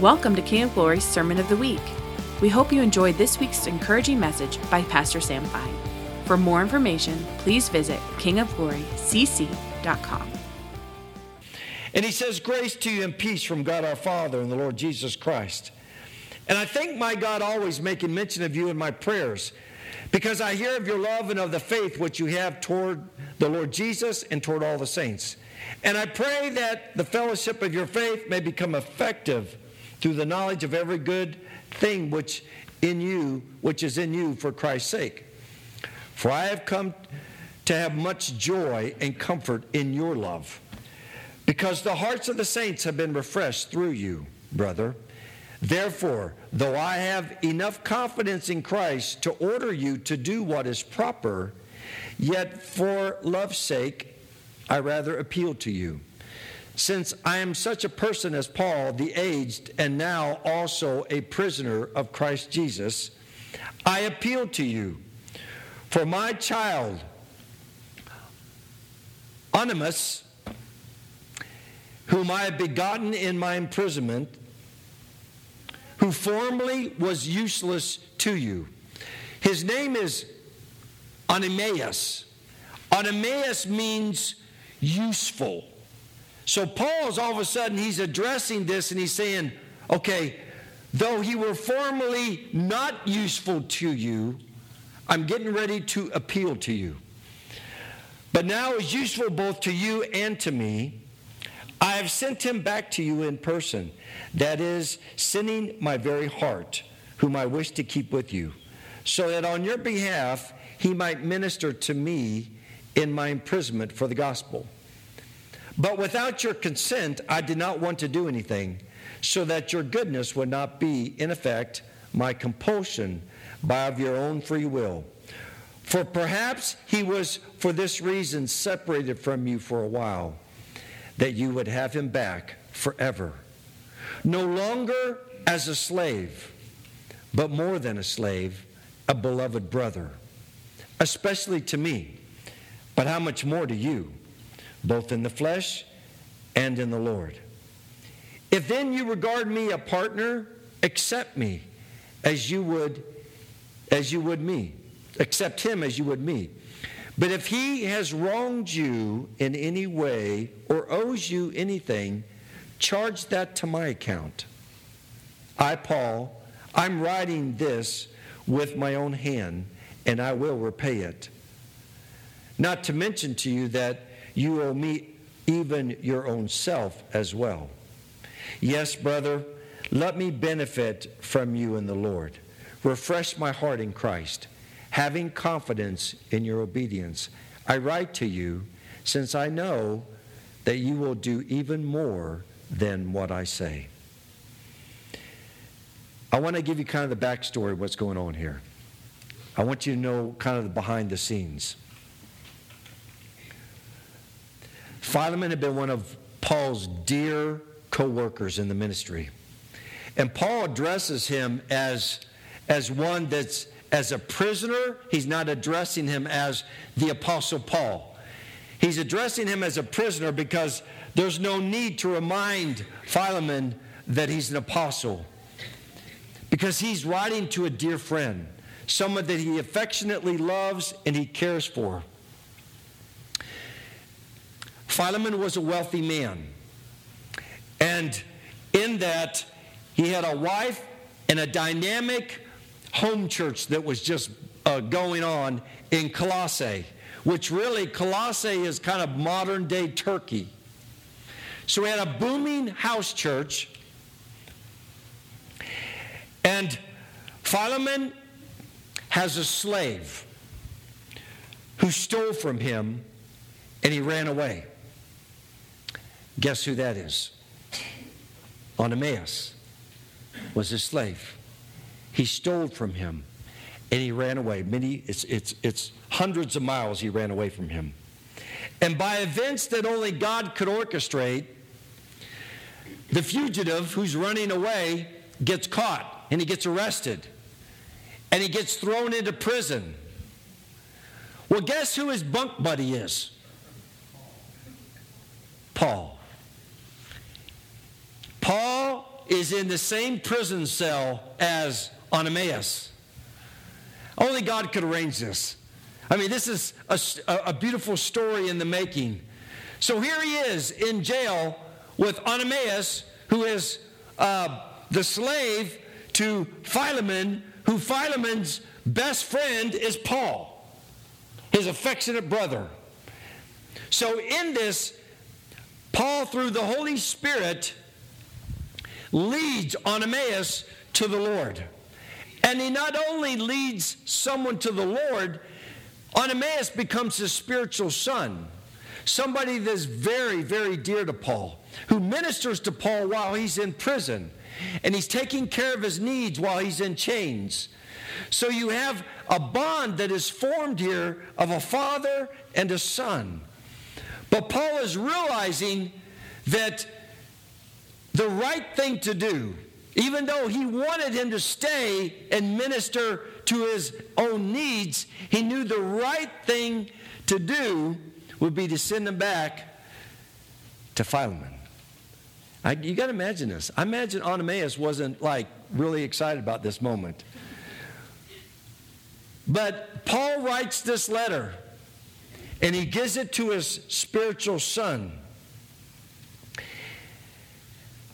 Welcome to King of Glory's Sermon of the Week. We hope you enjoyed this week's encouraging message by Pastor Sam Fine. For more information, please visit kingofglorycc.com. And he says, Grace to you and peace from God our Father and the Lord Jesus Christ. And I thank my God always making mention of you in my prayers, because I hear of your love and of the faith which you have toward the Lord Jesus and toward all the saints. And I pray that the fellowship of your faith may become effective through the knowledge of every good thing which in you which is in you for Christ's sake. For I have come to have much joy and comfort in your love, because the hearts of the saints have been refreshed through you, brother. Therefore, though I have enough confidence in Christ to order you to do what is proper, yet for love's sake I rather appeal to you since I am such a person as Paul, the aged, and now also a prisoner of Christ Jesus, I appeal to you for my child, Onesimus, whom I have begotten in my imprisonment, who formerly was useless to you. His name is Onesimus. Onesimus means useful. So Paul's all of a sudden, he's addressing this and he's saying, okay, though he were formerly not useful to you, I'm getting ready to appeal to you. But now is useful both to you and to me. I have sent him back to you in person, that is, sending my very heart, whom I wish to keep with you, so that on your behalf he might minister to me in my imprisonment for the gospel. But without your consent, I did not want to do anything, so that your goodness would not be, in effect, my compulsion by of your own free will. For perhaps he was for this reason separated from you for a while, that you would have him back forever. No longer as a slave, but more than a slave, a beloved brother, especially to me, but how much more to you? Both in the flesh and in the Lord. If then you regard me a partner, accept me as you would as you would me. Accept him as you would me. But if he has wronged you in any way or owes you anything, charge that to my account. I, Paul, I'm writing this with my own hand, and I will repay it. Not to mention to you that you owe me even your own self as well. Yes, brother, let me benefit from you in the Lord. Refresh my heart in Christ, having confidence in your obedience. I write to you since I know that you will do even more than what I say. I want to give you kind of the backstory of what's going on here. I want you to know kind of the behind the scenes. Philemon had been one of Paul's dear co workers in the ministry. And Paul addresses him as, as one that's as a prisoner. He's not addressing him as the Apostle Paul. He's addressing him as a prisoner because there's no need to remind Philemon that he's an apostle. Because he's writing to a dear friend, someone that he affectionately loves and he cares for. Philemon was a wealthy man. And in that, he had a wife and a dynamic home church that was just uh, going on in Colossae, which really, Colossae is kind of modern day Turkey. So he had a booming house church. And Philemon has a slave who stole from him and he ran away. Guess who that is? Onesimus was his slave. He stole from him and he ran away. Many, it's, it's, it's hundreds of miles he ran away from him. And by events that only God could orchestrate, the fugitive who's running away gets caught and he gets arrested and he gets thrown into prison. Well, guess who his bunk buddy is? Paul. Paul is in the same prison cell as Onesimus. Only God could arrange this. I mean, this is a, a beautiful story in the making. So here he is in jail with Onesimus, who is uh, the slave to Philemon, who Philemon's best friend is Paul, his affectionate brother. So in this, Paul, through the Holy Spirit, leads Onesimus to the Lord. And he not only leads someone to the Lord, Onesimus becomes his spiritual son, somebody that's very, very dear to Paul, who ministers to Paul while he's in prison, and he's taking care of his needs while he's in chains. So you have a bond that is formed here of a father and a son. But Paul is realizing that the right thing to do even though he wanted him to stay and minister to his own needs, he knew the right thing to do would be to send him back to Philemon. I, you got to imagine this. I imagine Onesimus wasn't like really excited about this moment. But Paul writes this letter and he gives it to his spiritual son.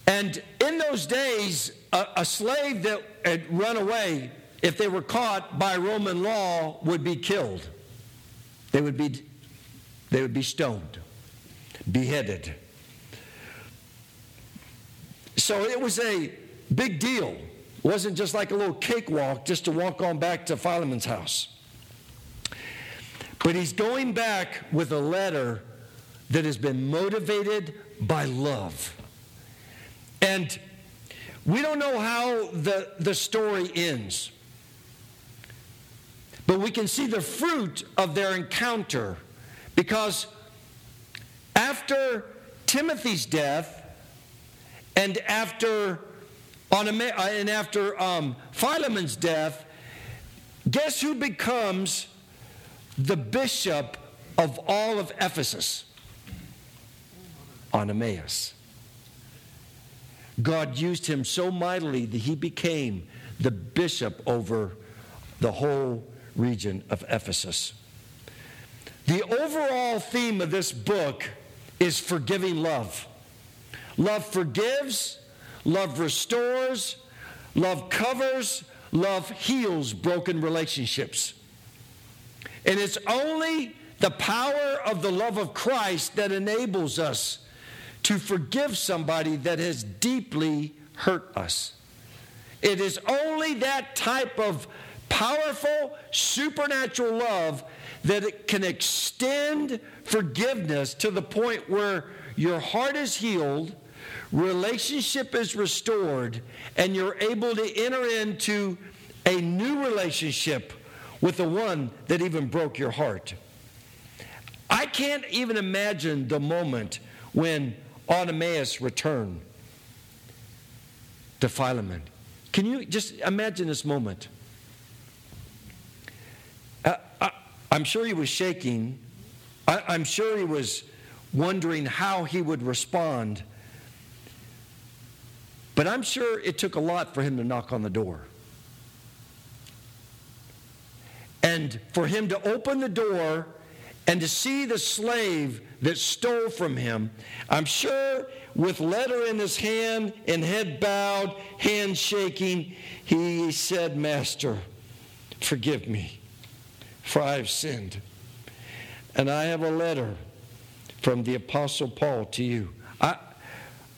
And in those days, a, a, slave that had run away, if they were caught by Roman law, would be killed. They would be, they would be stoned, beheaded. So it was a big deal. It wasn't just like a little cakewalk just to walk on back to Philemon's house. But he's going back with a letter that has been motivated by love. And we don't know how the, the story ends, but we can see the fruit of their encounter because after Timothy's death and after uh, and after um, Philemon's death, guess who becomes the bishop of all of Ephesus? Onesimus. God used him so mightily that he became the bishop over the whole region of Ephesus. The overall theme of this book is forgiving love. Love forgives, love restores, love covers, love heals broken relationships. And it's only the power of the love of Christ that enables us to forgive somebody that has deeply hurt us. It is only that type of powerful supernatural love that it can extend forgiveness to the point where your heart is healed, relationship is restored, and you're able to enter into a new relationship with the one that even broke your heart. I can't even imagine the moment when Onesimus return to Philemon. Can you just imagine this moment? Uh, I, am sure he was shaking. I, I'm sure he was wondering how he would respond. But I'm sure it took a lot for him to knock on the door. And for him to open the door and to see the slave that stole from him, I'm sure with letter in his hand and head bowed, hand shaking, he said, Master, forgive me, for I have sinned. And I have a letter from the Apostle Paul to you. I,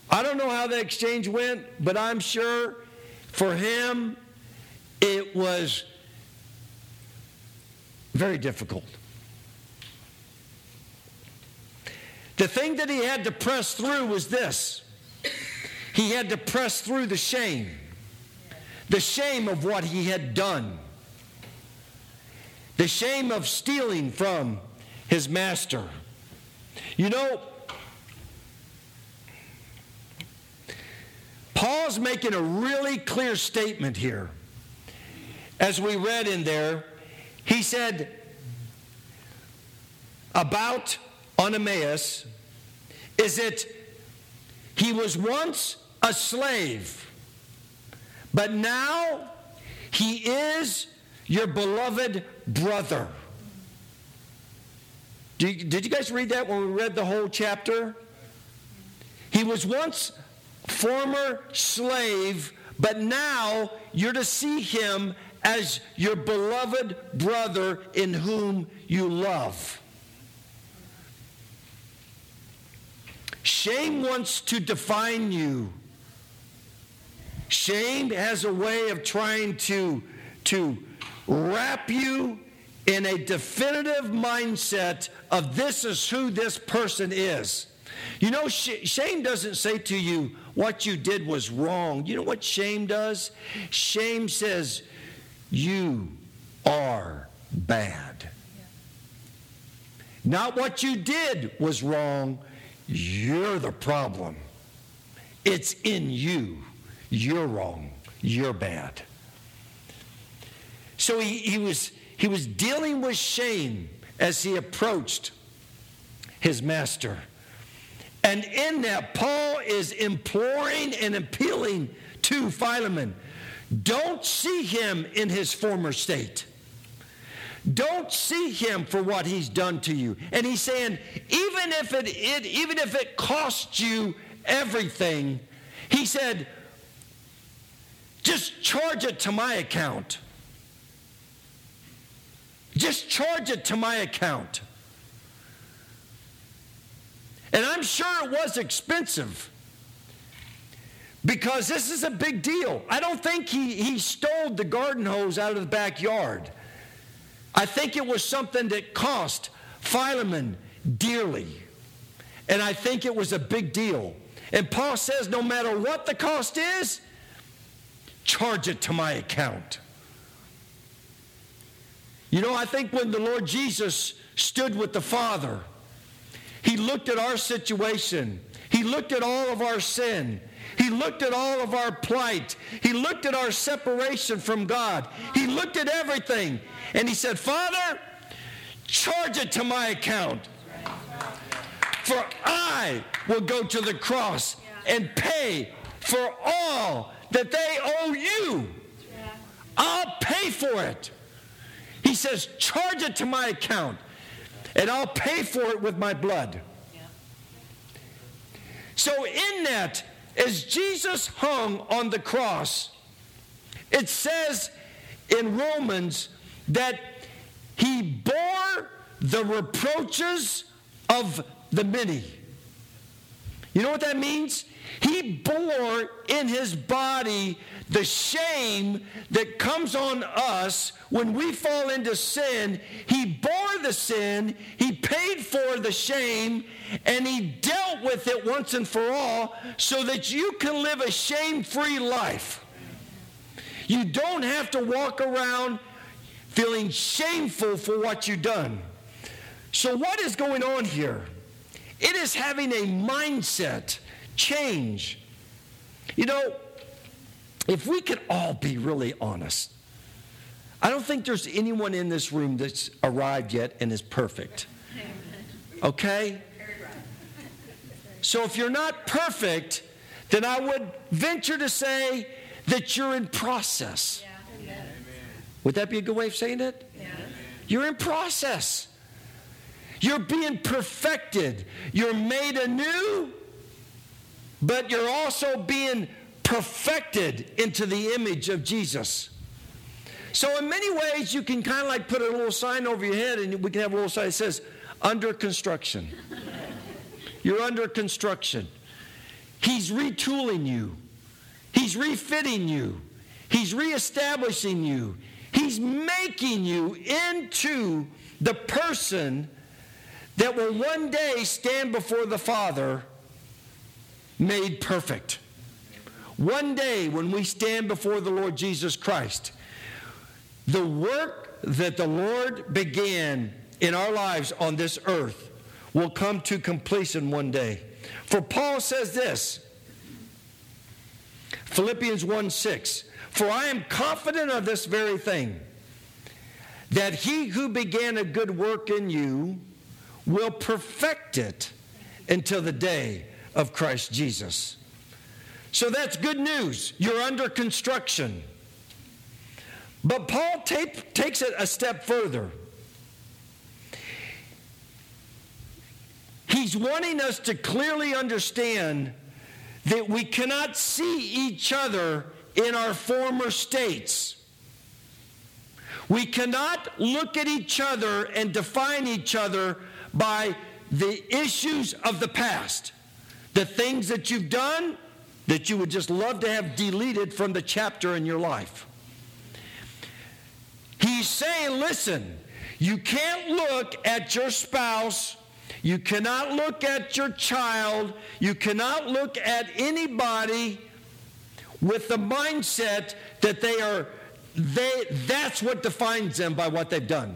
I don't know how the exchange went, but I'm sure for him it was very difficult. The thing that he had to press through was this he had to press through the shame, the shame of what he had done, the shame of stealing from his master. You know, Paul's making a really clear statement here. As we read in there, he said about Onesimus is that he was once a slave, but now he is your beloved brother. Did you guys read that when we read the whole chapter? He was once former slave, but now you're to see him as your beloved brother in whom you love. Shame wants to define you. Shame has a way of trying to, to wrap you in a definitive mindset of this is who this person is. You know, sh- shame doesn't say to you, what you did was wrong. You know what shame does? Shame says, you are bad. Not what you did was wrong, you're the problem. It's in you. You're wrong. You're bad. So he, he, was, he was dealing with shame as he approached his master. And in that, Paul is imploring and appealing to Philemon don't see him in his former state. Don't see him for what he's done to you. And he's saying, even if it, it even if it costs you everything, he said, just charge it to my account. Just charge it to my account. And I'm sure it was expensive because this is a big deal. I don't think he, he stole the garden hose out of the backyard. I think it was something that cost Philemon dearly. And I think it was a big deal. And Paul says no matter what the cost is, charge it to my account. You know, I think when the Lord Jesus stood with the Father, he looked at our situation, he looked at all of our sin, he looked at all of our plight. He looked at our separation from God. He looked at everything. And he said, Father, charge it to my account. For I will go to the cross and pay for all that they owe you. I'll pay for it. He says, charge it to my account, and I'll pay for it with my blood. So, in that, as Jesus hung on the cross, it says in Romans that he bore the reproaches of the many. You know what that means? He bore in his body the shame that comes on us when we fall into sin. He bore the sin, he paid for the shame, and he dealt with it once and for all so that you can live a shame free life. You don't have to walk around feeling shameful for what you've done. So, what is going on here? It is having a mindset change. You know, if we could all be really honest, I don't think there's anyone in this room that's arrived yet and is perfect. Okay? So if you're not perfect, then I would venture to say that you're in process. Would that be a good way of saying it? You're in process. You're being perfected. You're made anew, but you're also being perfected into the image of Jesus. So, in many ways, you can kind of like put a little sign over your head, and we can have a little sign that says, under construction. You're under construction. He's retooling you, He's refitting you, He's reestablishing you, He's making you into the person that will one day stand before the Father made perfect. One day when we stand before the Lord Jesus Christ, the work that the Lord began in our lives on this earth will come to completion one day. For Paul says this Philippians 1 6 For I am confident of this very thing, that he who began a good work in you will perfect it until the day of Christ Jesus. So that's good news. You're under construction. But Paul take, takes it a step further. He's wanting us to clearly understand that we cannot see each other in our former states. We cannot look at each other and define each other by the issues of the past, the things that you've done that you would just love to have deleted from the chapter in your life. He's saying, listen, you can't look at your spouse, you cannot look at your child, you cannot look at anybody with the mindset that they are they that's what defines them by what they've done.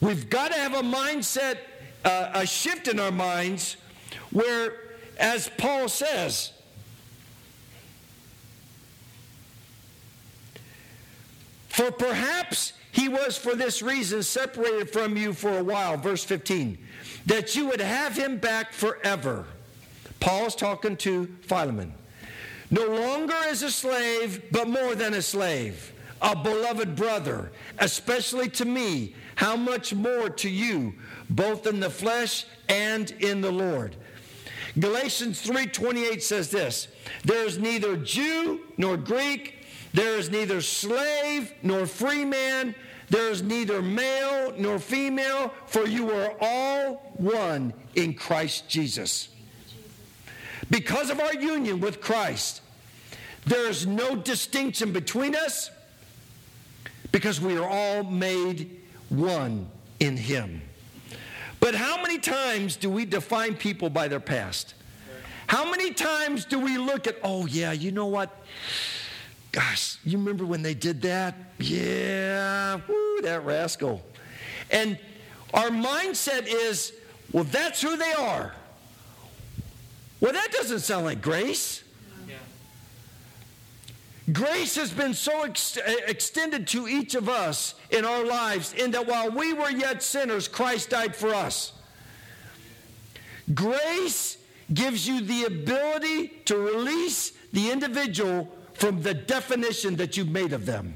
We've got to have a mindset, uh, a shift in our minds where, as Paul says, for perhaps he was for this reason separated from you for a while, verse 15, that you would have him back forever. Paul's talking to Philemon. No longer as a slave, but more than a slave, a beloved brother, especially to me how much more to you, both in the flesh and in the Lord? Galatians 3:28 says this, there is neither Jew nor Greek, there is neither slave nor free man, there is neither male nor female, for you are all one in Christ Jesus. Because of our union with Christ, there is no distinction between us because we are all made one in Him. But how many times do we define people by their past? How many times do we look at, oh, yeah, you know what? Gosh, you remember when they did that? Yeah, woo, that rascal. And our mindset is, well, that's who they are. Well, that doesn't sound like grace. Grace has been so ex- extended to each of us in our lives, in that while we were yet sinners, Christ died for us. Grace gives you the ability to release the individual from the definition that you've made of them.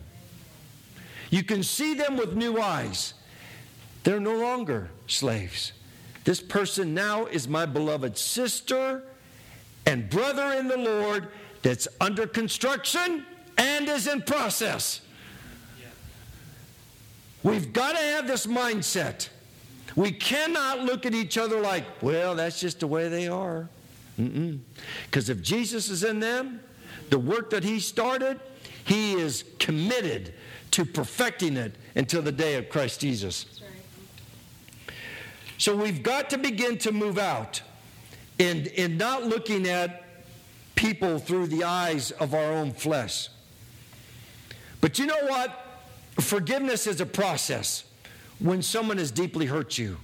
You can see them with new eyes. They're no longer slaves. This person now is my beloved sister and brother in the Lord that's under construction and is in process. We've got to have this mindset. We cannot look at each other like, well, that's just the way they are. Because if Jesus is in them, the work that he started, he is committed to perfecting it until the day of Christ Jesus. So we've got to begin to move out in, in not looking at people through the eyes of our own flesh. But you know what? Forgiveness is a process when someone has deeply hurt you.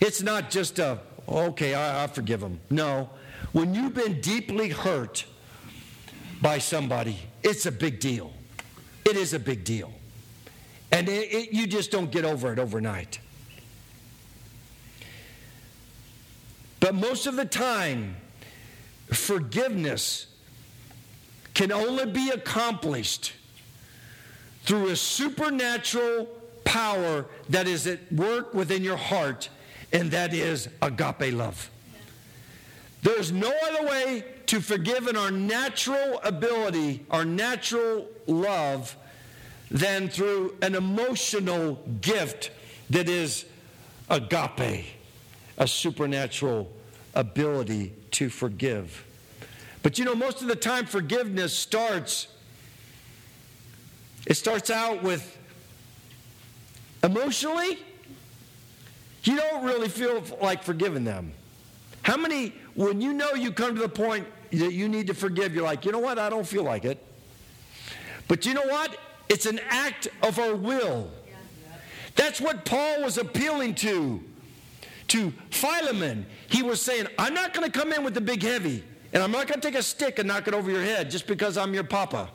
It's not just a, okay, I, I forgive them. No. When you've been deeply hurt by somebody, it's a big deal. It is a big deal. And it, it, you just don't get over it overnight. But most of the time, forgiveness can only be accomplished through a supernatural power that is at work within your heart, and that is agape love. There's no other way to forgive in our natural ability, our natural love, than through an emotional gift that is agape, a supernatural ability to forgive. But you know, most of the time, forgiveness starts, it starts out with emotionally, you don't really feel like forgiving them. How many, when you know you come to the point that you need to forgive, you're like, you know what, I don't feel like it. But you know what? It's an act of our will. That's what Paul was appealing to to Philemon, he was saying, I'm not going to come in with the big heavy, and I'm not going to take a stick and knock it over your head just because I'm your papa.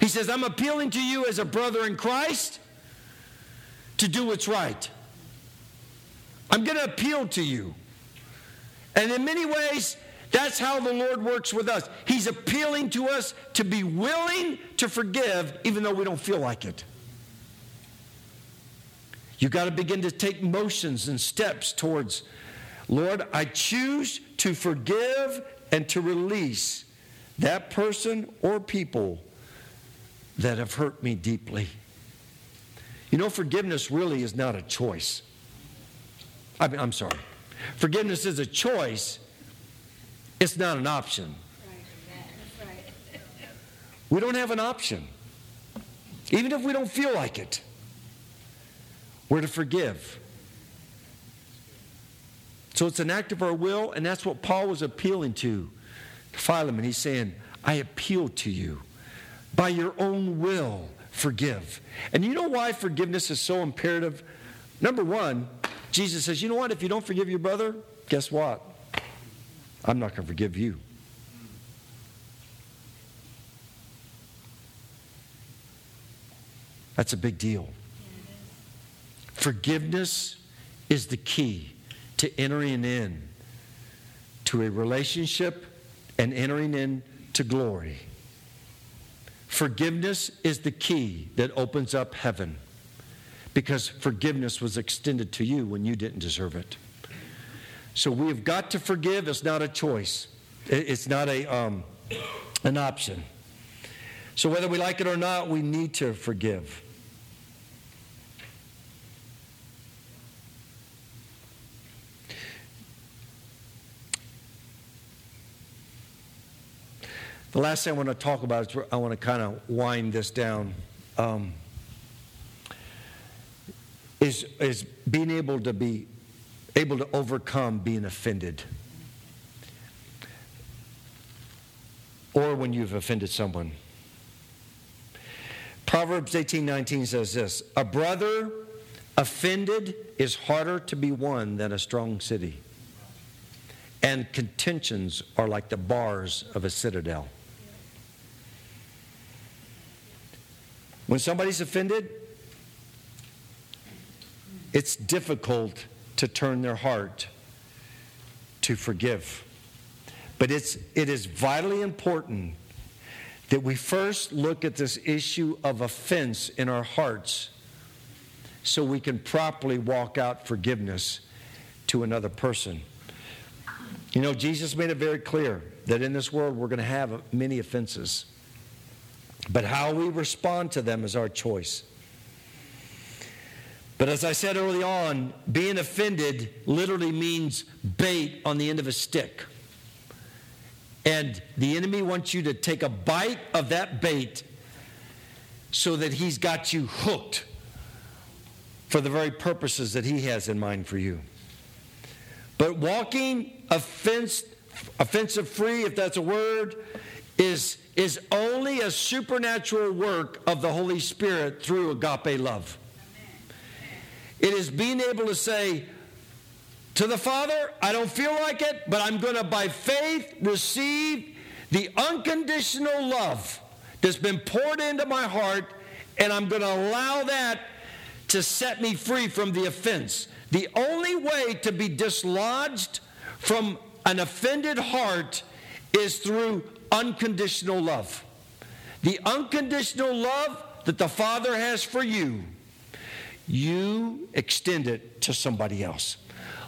He says, I'm appealing to you as a brother in Christ to do what's right. I'm going to appeal to you. And in many ways, That's how the Lord works with us. He's appealing to us to be willing to forgive, even though we don't feel like it. You've got to begin to take motions and steps towards, Lord, I choose to forgive and to release that person or people that have hurt me deeply. You know, forgiveness really is not a choice. I mean, I'm sorry. Forgiveness is a choice, it's not an option. We don't have an option. Even if we don't feel like it, we're to forgive. So it's an act of our will, and that's what Paul was appealing to Philemon. He's saying, I appeal to you. By your own will, forgive. And you know why forgiveness is so imperative? Number one, Jesus says, You know what? If you don't forgive your brother, guess what? I'm not going to forgive you. That's a big deal. Forgiveness is the key to entering in to a relationship and entering in to glory. Forgiveness is the key that opens up heaven because forgiveness was extended to you when you didn't deserve it. So we have got to forgive. It's not a choice, it's not a, um, an option. So whether we like it or not, we need to forgive. The last thing I want to talk about is I want to kind of wind this down. Um, is, is being able to be able to overcome being offended. Or when you've offended someone. Proverbs 18 19 says this A brother offended is harder to be won than a strong city, and contentions are like the bars of a citadel. When somebody's offended, it's difficult to turn their heart to forgive. But it's, it is vitally important that we first look at this issue of offense in our hearts so we can properly walk out forgiveness to another person. You know, Jesus made it very clear that in this world we're going to have many offenses. But how we respond to them is our choice. But as I said early on, being offended literally means bait on the end of a stick. And the enemy wants you to take a bite of that bait so that he's got you hooked for the very purposes that he has in mind for you. But walking offense, offensive free, if that's a word, is is only a supernatural work of the Holy Spirit through agape love. It is being able to say to the Father, I don't feel like it, but I'm going to, by faith, receive the unconditional love that's been poured into my heart, and I'm going to allow that to set me free from the offense. The only way to be dislodged from an offended heart is through unconditional love. The unconditional love that the Father has for you, you extend it to somebody else.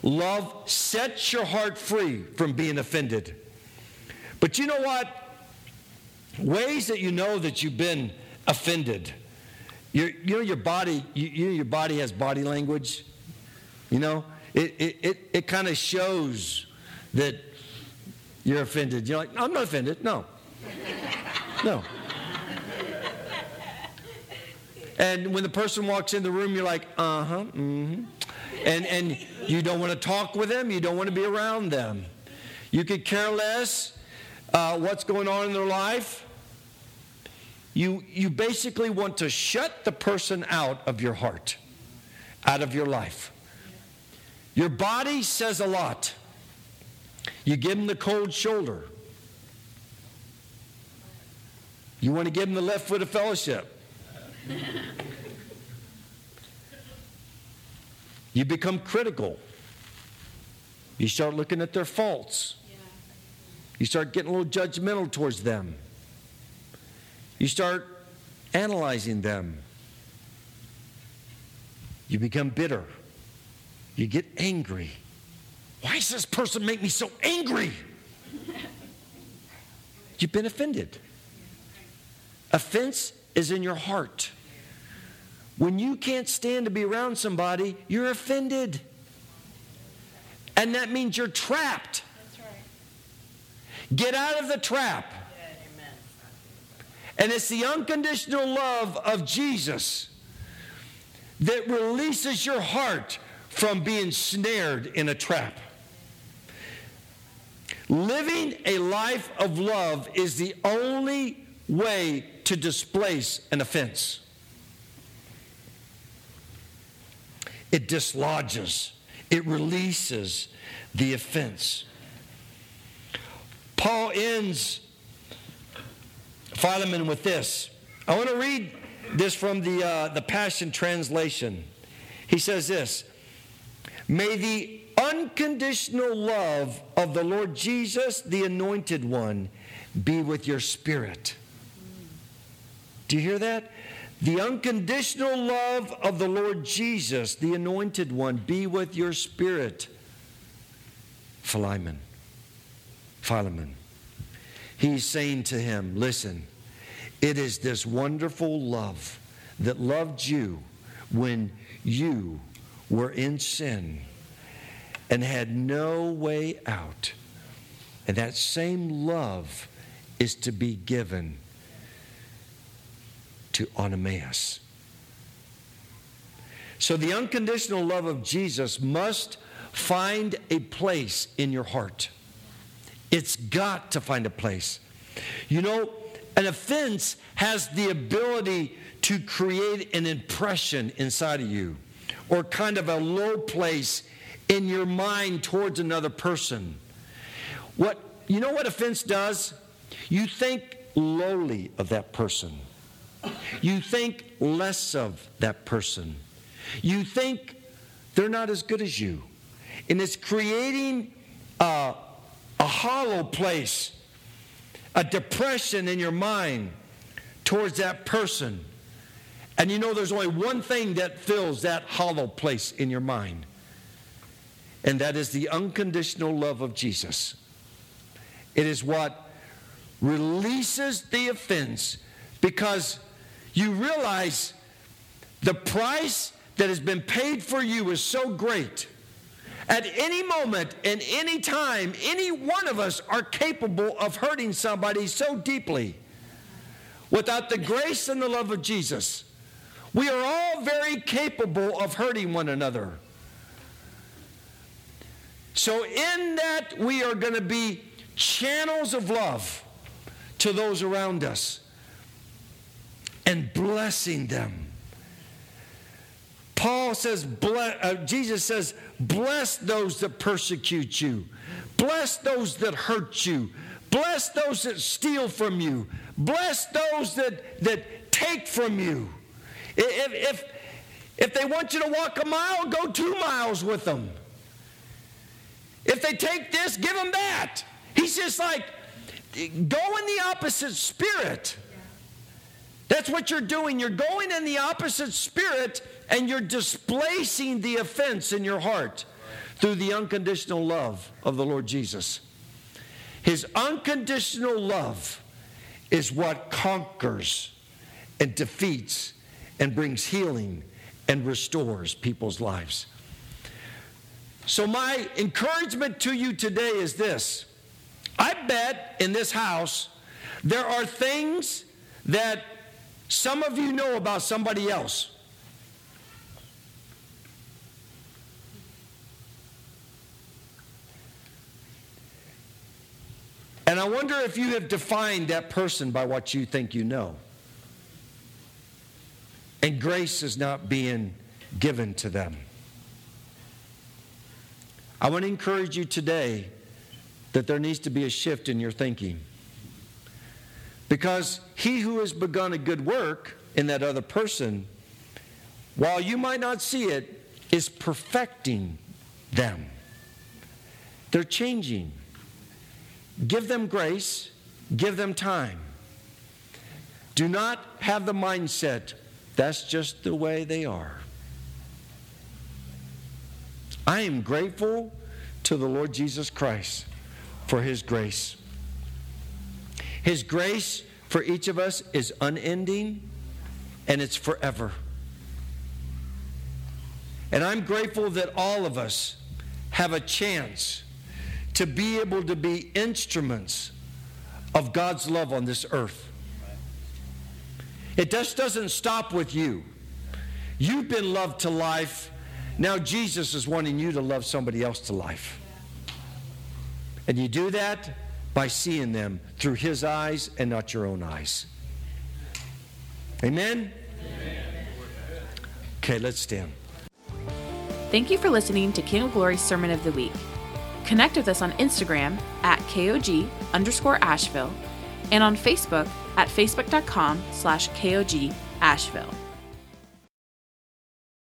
Love sets your heart free from being offended. But you know what? Ways that you know that you've been offended. you you know your body. You, you know your body has body language. You know it. It it, it kind of shows that you're offended. You're like, I'm not offended. No. No. And when the person walks in the room, you're like, uh huh, mm-hmm. And, and you don't want to talk with them, you don't want to be around them. You could care less uh, what's going on in their life. You, you basically want to shut the person out of your heart, out of your life. Your body says a lot. You give them the cold shoulder. You want to give them the left foot of fellowship. you become critical. You start looking at their faults. You start getting a little judgmental towards them. You start analyzing them. You become bitter. You get angry. Why does this person make me so angry? You've been offended. Offense is in your heart. When you can't stand to be around somebody, you're offended. And that means you're trapped. Get out of the trap. And it's the unconditional love of Jesus that releases your heart from being snared in a trap. Living a life of love is the only way to displace an offense. It dislodges, it releases the offense. Paul ends Philemon with this. I want to read this from the, uh, the Passion Translation. He says this May the unconditional love of the Lord Jesus, the Anointed One, be with your spirit. Do you hear that? The unconditional love of the Lord Jesus, the Anointed One, be with your spirit. Philemon. Philemon. He's saying to him, Listen, it is this wonderful love that loved you when you were in sin and had no way out. And that same love is to be given to Onesimus. So the unconditional love of Jesus must find a place in your heart. It's got to find a place. You know, an offense has the ability to create an impression inside of you or kind of a low place in your mind towards another person. What you know what offense does? You think lowly of that person. You think less of that person. You think they're not as good as you. And it's creating a, a hollow place, a depression in your mind towards that person. And you know there's only one thing that fills that hollow place in your mind, and that is the unconditional love of Jesus. It is what releases the offense because you realize the price that has been paid for you is so great. At any moment, in any time, any one of us are capable of hurting somebody so deeply without the grace and the love of Jesus. We are all very capable of hurting one another. So, in that, we are going to be channels of love to those around us and blessing them. Paul says, uh, Jesus says, bless those that persecute you, bless those that hurt you, bless those that steal from you, bless those that, that take from you. If, if, if they want you to walk a mile, go two miles with them. If they take this, give them that. He's just like, go in the opposite spirit. That's what you're doing. You're going in the opposite spirit and you're displacing the offense in your heart through the unconditional love of the Lord Jesus. His unconditional love is what conquers and defeats and brings healing and restores people's lives. So, my encouragement to you today is this I bet in this house there are things that some of you know about somebody else. And I wonder if you have defined that person by what you think you know. And grace is not being given to them. I want to encourage you today that there needs to be a shift in your thinking. Because he who has begun a good work in that other person, while you might not see it, is perfecting them. They're changing. give them grace, give them time. Do not have the mindset that's just the way they are. I am grateful to the Lord Jesus Christ for his grace. His grace for each of us is unending and it's forever. And I'm grateful that all of us have a chance to be able to be instruments of God's love on this earth. It just doesn't stop with you. You've been loved to life. Now Jesus is wanting you to love somebody else to life. And you do that by seeing them through His eyes and not your own eyes. Amen? Amen. Okay, let's stand. Thank you for listening to King of Glory's Sermon of the Week. Connect with us on Instagram at KOG underscore Asheville and on Facebook at facebook.com slash KOG Asheville.